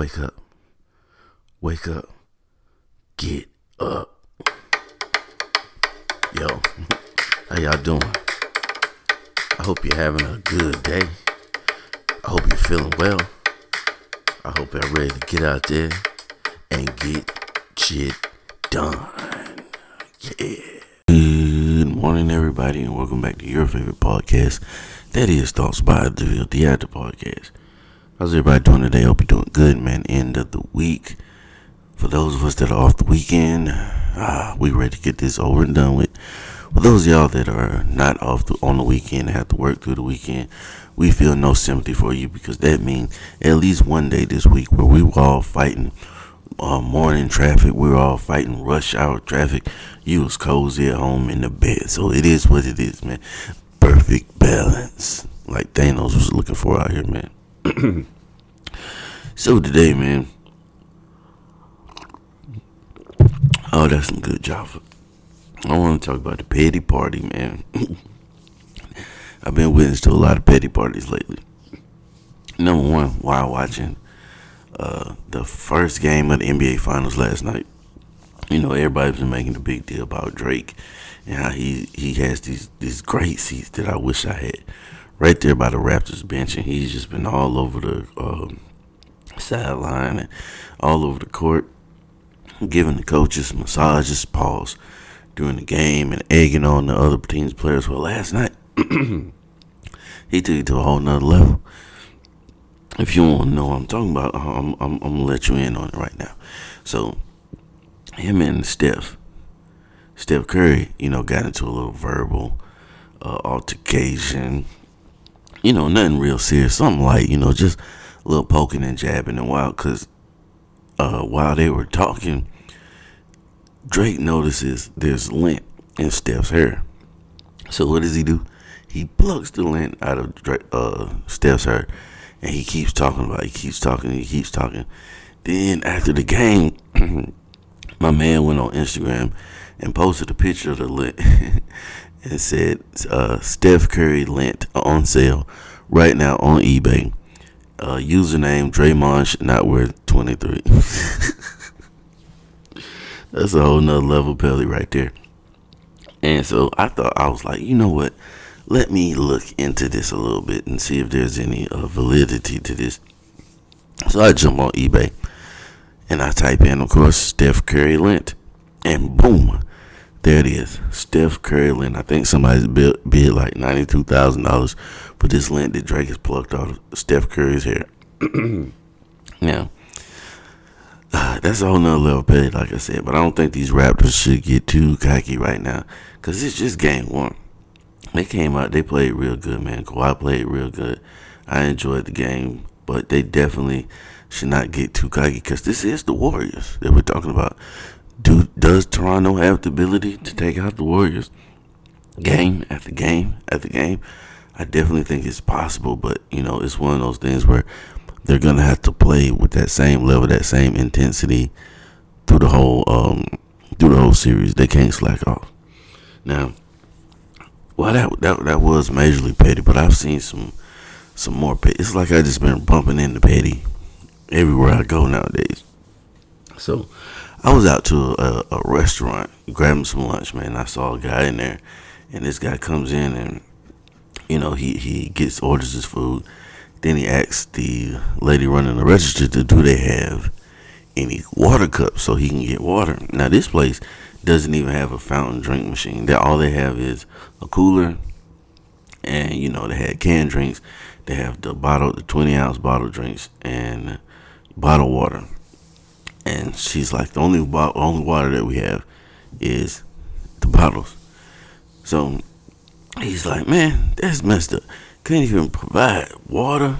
Wake up. Wake up. Get up. Yo, how y'all doing? I hope you're having a good day. I hope you're feeling well. I hope you're ready to get out there and get shit done. Yeah. Good morning, everybody, and welcome back to your favorite podcast. That is Thoughts by the Theater Podcast. How's everybody doing today? Hope you're doing good, man. End of the week. For those of us that are off the weekend, ah, we ready to get this over and done with. For those y'all that are not off the, on the weekend and have to work through the weekend, we feel no sympathy for you because that means at least one day this week where we were all fighting uh, morning traffic, we were all fighting rush hour traffic. You was cozy at home in the bed, so it is what it is, man. Perfect balance, like Thanos was looking for out here, man. so today, man. Oh, that's some good Java. I want to talk about the petty party, man. I've been witness to a lot of petty parties lately. Number one, while watching uh, the first game of the NBA Finals last night, you know everybody's been making a big deal about Drake and how he he has these these great seats that I wish I had right there by the Raptors bench, and he's just been all over the um, sideline and all over the court, giving the coaches massages, pause during the game, and egging on the other team's players. Well, last night he took it to a whole nother level. If you want to know what I'm talking about, I'm, I'm, I'm gonna let you in on it right now. So, him and Steph, Steph Curry, you know, got into a little verbal uh, altercation you know, nothing real serious, something like, you know, just a little poking and jabbing and while, cause uh, while they were talking, Drake notices there's lint in Steph's hair. So what does he do? He plucks the lint out of Drake, uh, Steph's hair, and he keeps talking about. It. He keeps talking. He keeps talking. Then after the game, my man went on Instagram and posted a picture of the lint, and said uh, Steph Curry lint on sale right now on eBay. Uh, username Draymond not worth twenty three. That's a whole nother level Pelly right there. And so I thought I was like, you know what? Let me look into this a little bit and see if there's any uh, validity to this. So I jump on eBay and I type in, of course, Steph Curry lint, and boom, there it is. Steph Curry lint. I think somebody's bid, bid like $92,000 for this lint that Drake has plucked out of Steph Curry's hair. now, uh, that's a whole nother level petty, like I said. But I don't think these Raptors should get too cocky right now because it's just game one. They came out, they played real good, man. Kawhi played real good. I enjoyed the game, but they definitely should not get too cocky because this is the Warriors that we're talking about do does Toronto have the ability to take out the Warriors game after game after game? I definitely think it's possible, but you know, it's one of those things where they're gonna have to play with that same level, that same intensity through the whole um through the whole series. They can't slack off. Now, well, that that that was majorly petty, but I've seen some some more petty. It's like I just been bumping into petty everywhere I go nowadays. So I was out to a, a restaurant grabbing some lunch, man. I saw a guy in there, and this guy comes in and you know he he gets orders his food. Then he asks the lady running the register to do they have any water cups so he can get water. Now this place doesn't even have a fountain drink machine. That all they have is a cooler, and you know they had canned drinks. They have the bottle, the twenty ounce bottle drinks, and bottled water and she's like, the only bo- only water that we have is the bottles. So he's like, man, that's messed up. Can't even provide water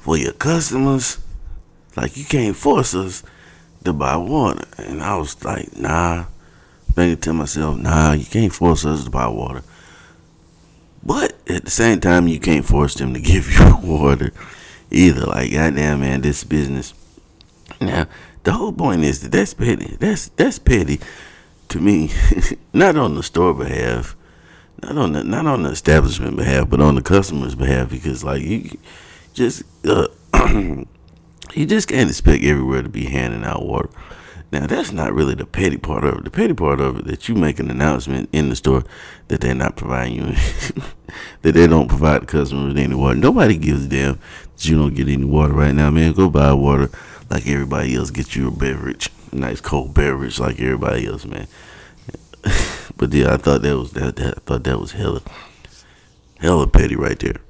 for your customers. Like you can't force us to buy water. And I was like, nah. Thinking to myself, nah, you can't force us to buy water. But at the same time, you can't force them to give you water either. Like, goddamn, man, this business. Now, the whole point is that that's petty. That's that's petty to me. not on the store behalf, not on the not on the establishment behalf, but on the customer's behalf. Because like you just uh, you just can't expect everywhere to be handing out water. Now that's not really the petty part of it. The petty part of it that you make an announcement in the store that they're not providing you that they don't provide the customer with any water. Nobody gives a damn that you don't get any water right now, man. Go buy water like everybody else. Get you a beverage, a nice cold beverage like everybody else, man. but yeah, I thought that was that, that I thought that was hella hella petty right there.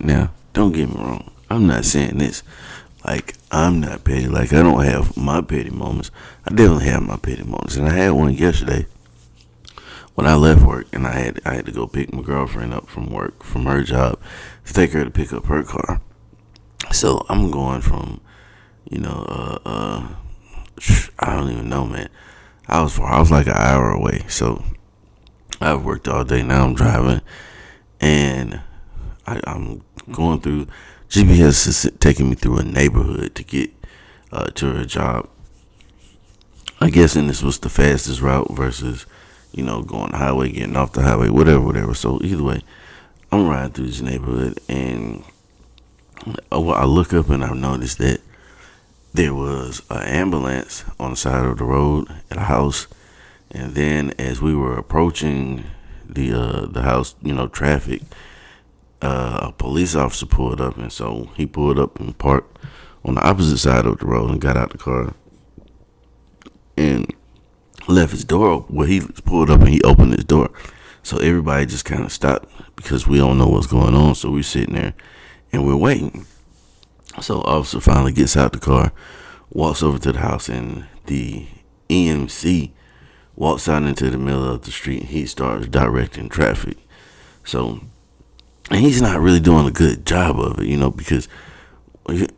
Now, don't get me wrong. I'm not saying this like I'm not petty. Like I don't have my petty moments. I definitely have my petty moments, and I had one yesterday when I left work, and I had I had to go pick my girlfriend up from work from her job to take her to pick up her car. So I'm going from, you know, uh, uh, I don't even know, man. I was far. I was like an hour away. So I've worked all day. Now I'm driving, and I, I'm going through GPS is taking me through a neighborhood to get uh, to her job. I guess and this was the fastest route versus, you know, going the highway, getting off the highway, whatever, whatever. So either way, I'm riding through this neighborhood and I look up and I noticed that there was an ambulance on the side of the road at a house, and then as we were approaching the uh, the house, you know, traffic uh, a police officer pulled up, and so he pulled up and parked on the opposite side of the road and got out the car and left his door. Well, he pulled up and he opened his door, so everybody just kind of stopped because we don't know what's going on. So we're sitting there and we're waiting. So officer finally gets out the car, walks over to the house, and the EMC walks out into the middle of the street. He starts directing traffic. So and he's not really doing a good job of it, you know, because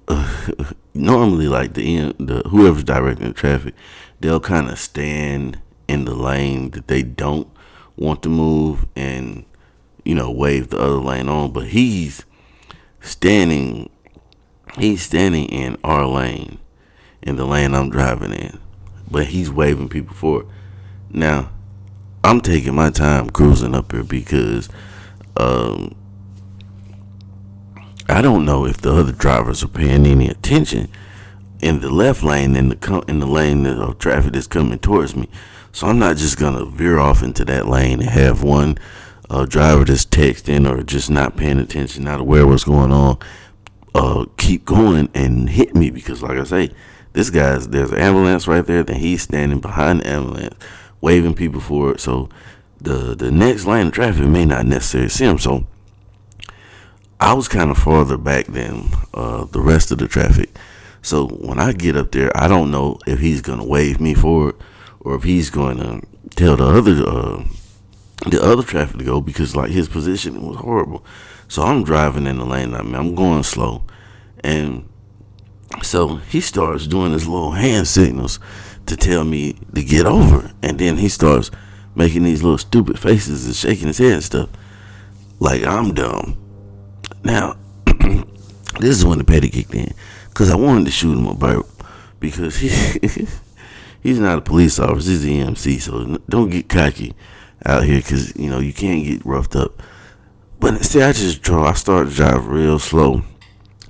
uh, normally, like the the whoever's directing the traffic, they'll kind of stand in the lane that they don't want to move and you know wave the other lane on, but he's standing, he's standing in our lane, in the lane I'm driving in, but he's waving people forward. Now, I'm taking my time cruising up here because um, I don't know if the other drivers are paying any attention in the left lane in the in the lane of traffic that's coming towards me. So I'm not just gonna veer off into that lane and have one uh, driver that's texting or just not paying attention, not aware what's going on, uh, keep going and hit me because, like I say, this guy's there's an ambulance right there. Then he's standing behind the ambulance, waving people for it. So the the next line of traffic may not necessarily see him. So I was kind of farther back than uh, the rest of the traffic. So when I get up there, I don't know if he's gonna wave me forward or if he's to tell the other uh, the other traffic to go because like his position was horrible. So I'm driving in the lane. I mean, I'm going slow, and so he starts doing his little hand signals to tell me to get over, and then he starts making these little stupid faces and shaking his head and stuff like I'm dumb. Now, this is when the petty kicked in, because I wanted to shoot him a burp, because he he's not a police officer, he's an EMC, so don't get cocky out here, because you know you can't get roughed up. But see, I just drove. I started to drive real slow,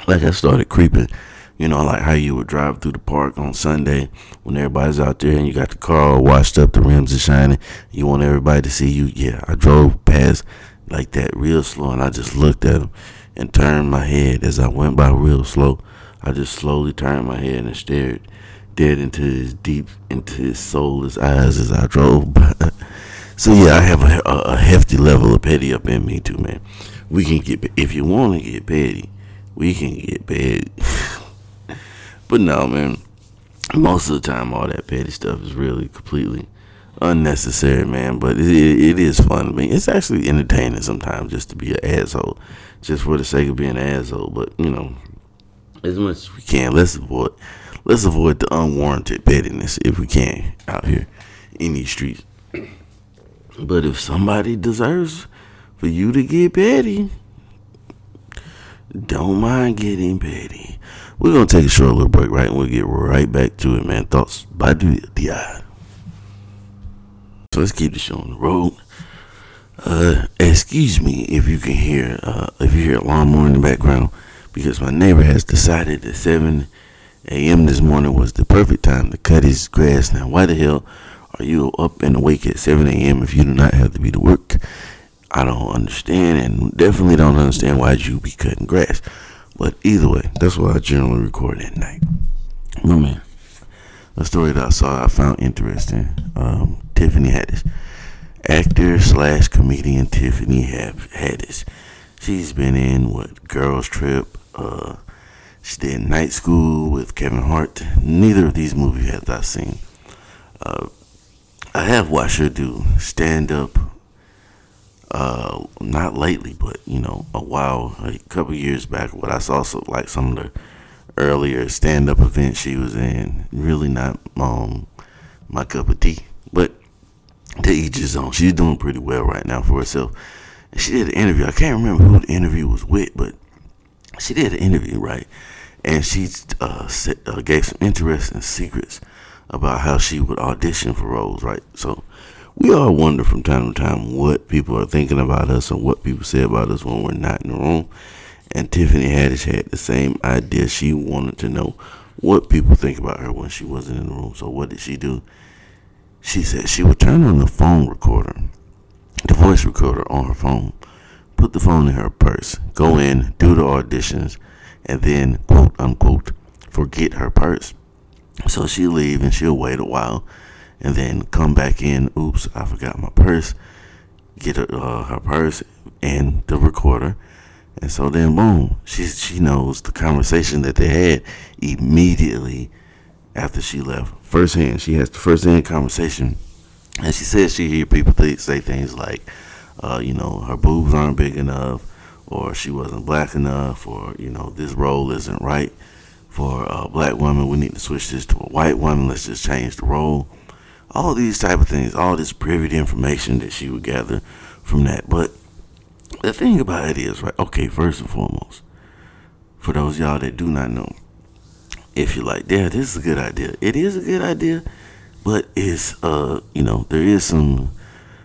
like I started creeping. You know, like how you would drive through the park on Sunday when everybody's out there and you got the car all washed up, the rims are shining. You want everybody to see you. Yeah, I drove past like that real slow and I just looked at him and turned my head as I went by real slow. I just slowly turned my head and stared dead into his deep, into his soulless eyes as I drove by. So yeah, I have a, a, hefty level of petty up in me too, man. We can get if you want to get petty, we can get petty. but no, man. Most of the time, all that petty stuff is really completely unnecessary, man. But it, it is fun to me. It's actually entertaining sometimes just to be an asshole just for the sake of being an asshole. But you know, as much as we can, let's avoid let's avoid the unwarranted pettiness if we can out here in these streets. But if somebody deserves for you to get petty, don't mind getting petty. We're gonna take a short little break, right? And we'll get right back to it, man. Thoughts by the eye. So let's keep the show on the road. Uh, excuse me if you can hear uh, if you hear a lawnmower in the background because my neighbor has decided that 7 a.m. this morning was the perfect time to cut his grass. Now, why the hell are you up and awake at 7 a.m. if you do not have to be to work? I don't understand, and definitely don't understand why you be cutting grass. But either way, that's why I generally record at night. My man, a story that I saw I found interesting. Um, Tiffany Haddish, actor slash comedian Tiffany Haddish. She's been in what Girls Trip. Uh, she did Night School with Kevin Hart. Neither of these movies have I seen. Uh, I have watched her do stand up. Uh, not lately, but you know, a while, a couple years back. What I saw, so like some of the earlier stand up events she was in. Really not um my cup of tea, but to each his own. She's doing pretty well right now for herself. And she did an interview. I can't remember who the interview was with, but she did an interview, right? And she uh, uh, gave some interesting secrets about how she would audition for roles, right? So we all wonder from time to time what people are thinking about us and what people say about us when we're not in the room. And Tiffany Haddish had the same idea. She wanted to know what people think about her when she wasn't in the room. So what did she do? She said she would turn on the phone recorder, the voice recorder on her phone, put the phone in her purse, go in, do the auditions, and then quote unquote forget her purse. So she leave and she'll wait a while and then come back in. Oops, I forgot my purse. Get her, uh, her purse and the recorder. And so then, boom, she she knows the conversation that they had immediately after she left. First hand, she has the first hand conversation, and she says she hear people th- say things like, uh, you know, her boobs aren't big enough, or she wasn't black enough, or you know, this role isn't right for a black woman. We need to switch this to a white woman. Let's just change the role. All these type of things, all this private information that she would gather from that. But the thing about it is, right? Okay, first and foremost, for those y'all that do not know, if you're like, yeah, this is a good idea. It is a good idea, but it's uh, you know, there is some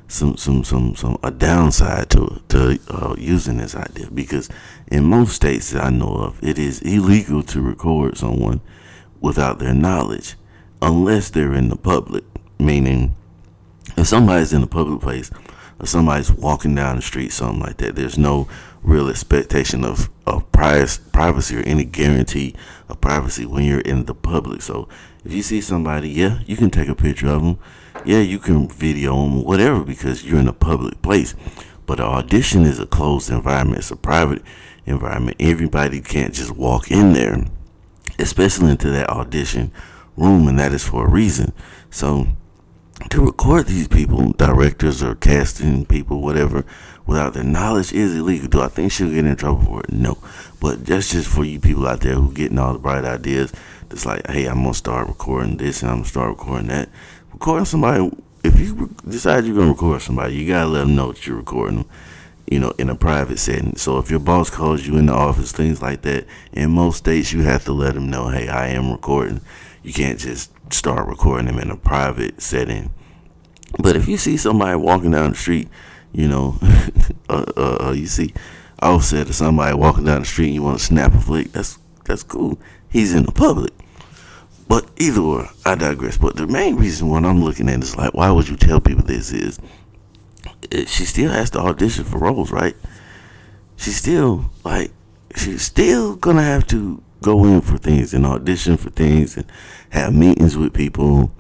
some some some some a downside to to uh, using this idea because in most states that I know of, it is illegal to record someone without their knowledge, unless they're in the public. Meaning, if somebody's in a public place, or somebody's walking down the street, something like that, there's no real expectation of, of privacy or any guarantee of privacy when you're in the public. So if you see somebody, yeah, you can take a picture of them. Yeah, you can video them, whatever, because you're in a public place. But an audition is a closed environment. It's a private environment. Everybody can't just walk in there, especially into that audition room, and that is for a reason. So to record these people, directors or casting people, whatever, without their knowledge is illegal. Do I think she'll get in trouble for it? No. But that's just for you people out there who getting all the bright ideas. It's like, hey, I'm gonna start recording this and I'm gonna start recording that. Recording somebody. If you decide you're gonna record somebody, you gotta let them know that you're recording them. You know, in a private setting. So if your boss calls you in the office, things like that, in most states you have to let them know, hey, I am recording. You can't just start recording them in a private setting. But if you see somebody walking down the street you know, uh, uh, uh, you see Offset or somebody walking down the street and you want to snap a flick, that's that's cool. He's in the public. But either way, I digress. But the main reason what I'm looking at is like, why would you tell people this is she still has to audition for roles, right? She's still like she's still gonna have to go in for things and audition for things and have meetings with people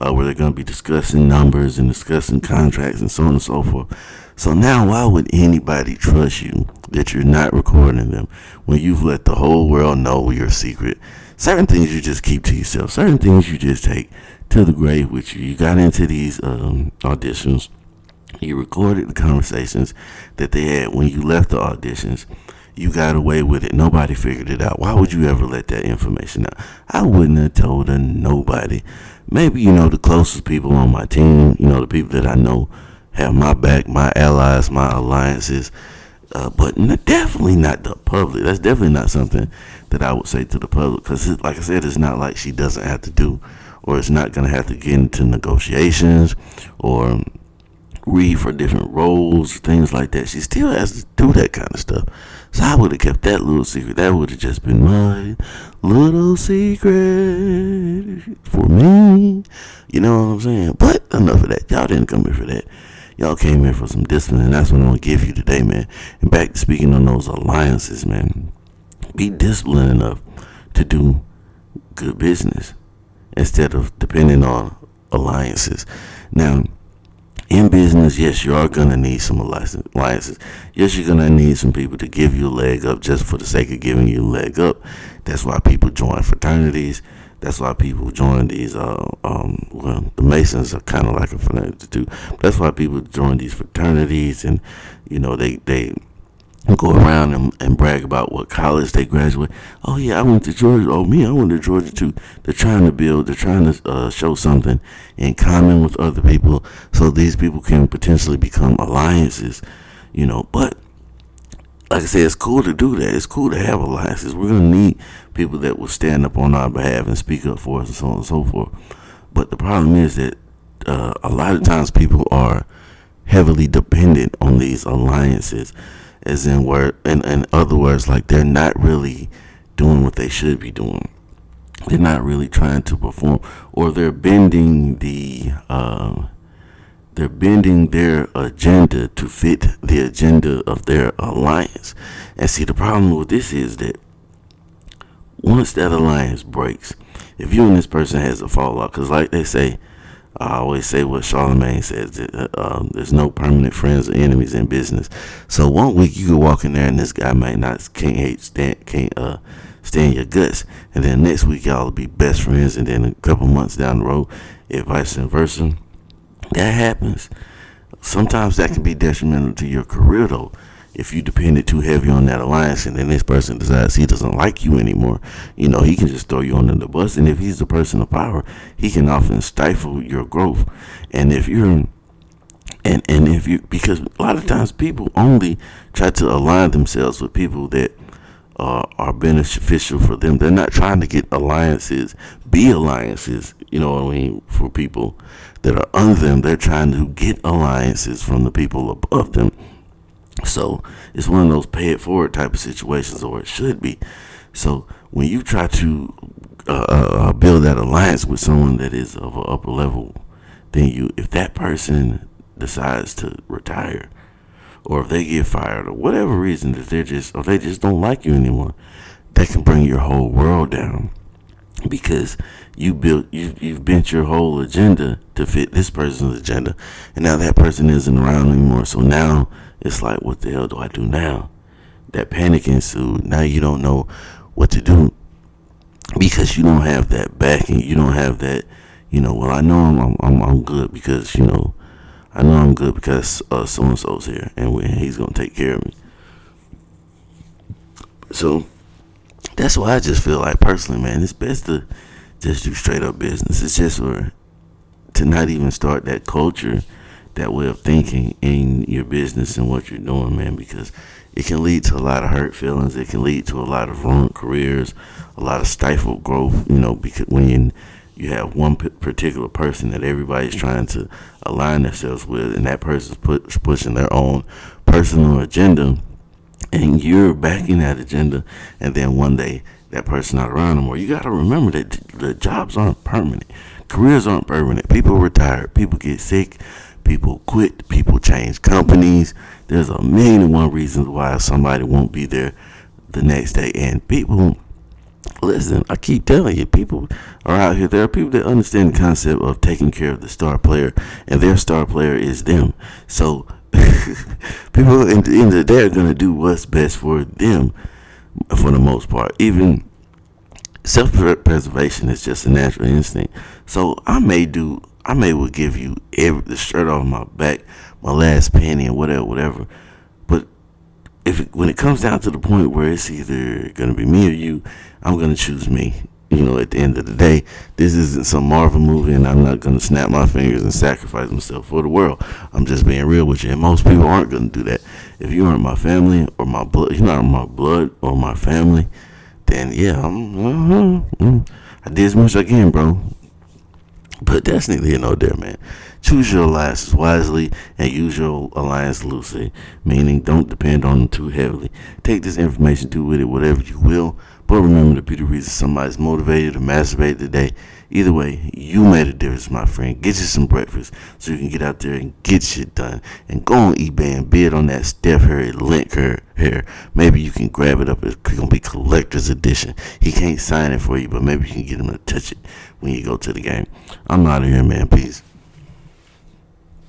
uh, where they're gonna be discussing numbers and discussing contracts and so on and so forth. So now, why would anybody trust you that you're not recording them when you've let the whole world know your secret? Certain things you just keep to yourself. Certain things you just take to the grave with you. You got into these um, auditions. You recorded the conversations that they had when you left the auditions. You got away with it. Nobody figured it out. Why would you ever let that information out? I wouldn't have told her nobody. Maybe, you know, the closest people on my team, you know, the people that I know have my back, my allies, my alliances, uh, but definitely not the public. That's definitely not something that I would say to the public because, like I said, it's not like she doesn't have to do, or it's not going to have to get into negotiations or read for different roles, things like that. She still has to do that kind of stuff. So I would have kept that little secret. That would have just been my little secret for me. You know what I'm saying? But enough of that. Y'all didn't come here for that. Y'all came here for some discipline, and that's what I'm gonna give you today, man. And back to speaking on those alliances, man. Be disciplined enough to do good business instead of depending on alliances. Now, in business, yes, you are gonna need some alliances. Yes, you're gonna need some people to give you a leg up just for the sake of giving you a leg up. That's why people join fraternities. That's why people join these. Uh, um, well, the Masons are kind of like a fraternity too. That's why people join these fraternities, and you know they they go around and, and brag about what college they graduate. Oh yeah, I went to Georgia. Oh me, I went to Georgia too. They're trying to build. They're trying to uh, show something in common with other people, so these people can potentially become alliances. You know, but like I said, it's cool to do that. It's cool to have alliances. We're gonna need people that will stand up on our behalf and speak up for us, and so on and so forth. But the problem is that uh, a lot of times people are heavily dependent on these alliances as in word in, in other words like they're not really doing what they should be doing. They're not really trying to perform or they're bending the uh, they're bending their agenda to fit the agenda of their alliance. And see the problem with this is that once that alliance breaks if you and this person has a fallout because like they say I always say what Charlamagne says that uh, um, there's no permanent friends or enemies in business. So one week you could walk in there and this guy might not can't hate stand can't uh stand your guts, and then next week y'all will be best friends, and then a couple months down the road, if vice versa, that happens. Sometimes that can be detrimental to your career though if you depended too heavy on that alliance and then this person decides he doesn't like you anymore, you know, he can just throw you under the bus. And if he's the person of power, he can often stifle your growth. And if you're and and if you because a lot of times people only try to align themselves with people that uh, are beneficial for them. They're not trying to get alliances, be alliances, you know what I mean, for people that are under them. They're trying to get alliances from the people above them so it's one of those pay it forward type of situations, or it should be. So when you try to uh, uh, uh, build that alliance with someone that is of an upper level then you, if that person decides to retire, or if they get fired, or whatever reason that they're just, or they just don't like you anymore, that can bring your whole world down because you built you you've bent your whole agenda to fit this person's agenda and now that person isn't around anymore so now it's like, what the hell do I do now? That panic ensued. Now you don't know what to do because you don't have that backing. You don't have that, you know, well, I know I'm, I'm, I'm good because, you know, I know I'm good because uh, so and so's here and he's going to take care of me. So that's why I just feel like personally, man, it's best to just do straight up business. It's just for to not even start that culture that way of thinking in your business and what you're doing, man, because it can lead to a lot of hurt feelings. It can lead to a lot of ruined careers, a lot of stifled growth. You know, because when you, have one particular person that everybody's trying to align themselves with, and that person's put, pushing their own personal agenda, and you're backing that agenda, and then one day that person not around anymore. You got to remember that the jobs aren't permanent, careers aren't permanent. People retire, people get sick People quit. People change companies. There's a million and one reasons why somebody won't be there the next day. And people, listen, I keep telling you, people are out here. There are people that understand the concept of taking care of the star player, and their star player is them. So people in the end of the day are going to do what's best for them for the most part. Even self preservation is just a natural instinct. So I may do I may will give you every the shirt off my back, my last penny, and whatever, whatever. But if it, when it comes down to the point where it's either gonna be me or you, I'm gonna choose me. You know, at the end of the day, this isn't some Marvel movie, and I'm not gonna snap my fingers and sacrifice myself for the world. I'm just being real with you, and most people aren't gonna do that. If you aren't my family or my blood, you're not my blood or my family, then yeah, I'm, uh, uh, I did as much as I can, bro. But that's neither here nor there, man. Choose your alliances wisely and use your alliance loosely, meaning don't depend on them too heavily. Take this information, do with it whatever you will, but remember to be the reason somebody's motivated to masturbate today. Either way, you made a difference, my friend. Get you some breakfast so you can get out there and get shit done. And go on eBay and bid on that Steph Curry link hair. Maybe you can grab it up. It's gonna be collector's edition. He can't sign it for you, but maybe you can get him to touch it when you go to the game. I'm out of here, man. Peace.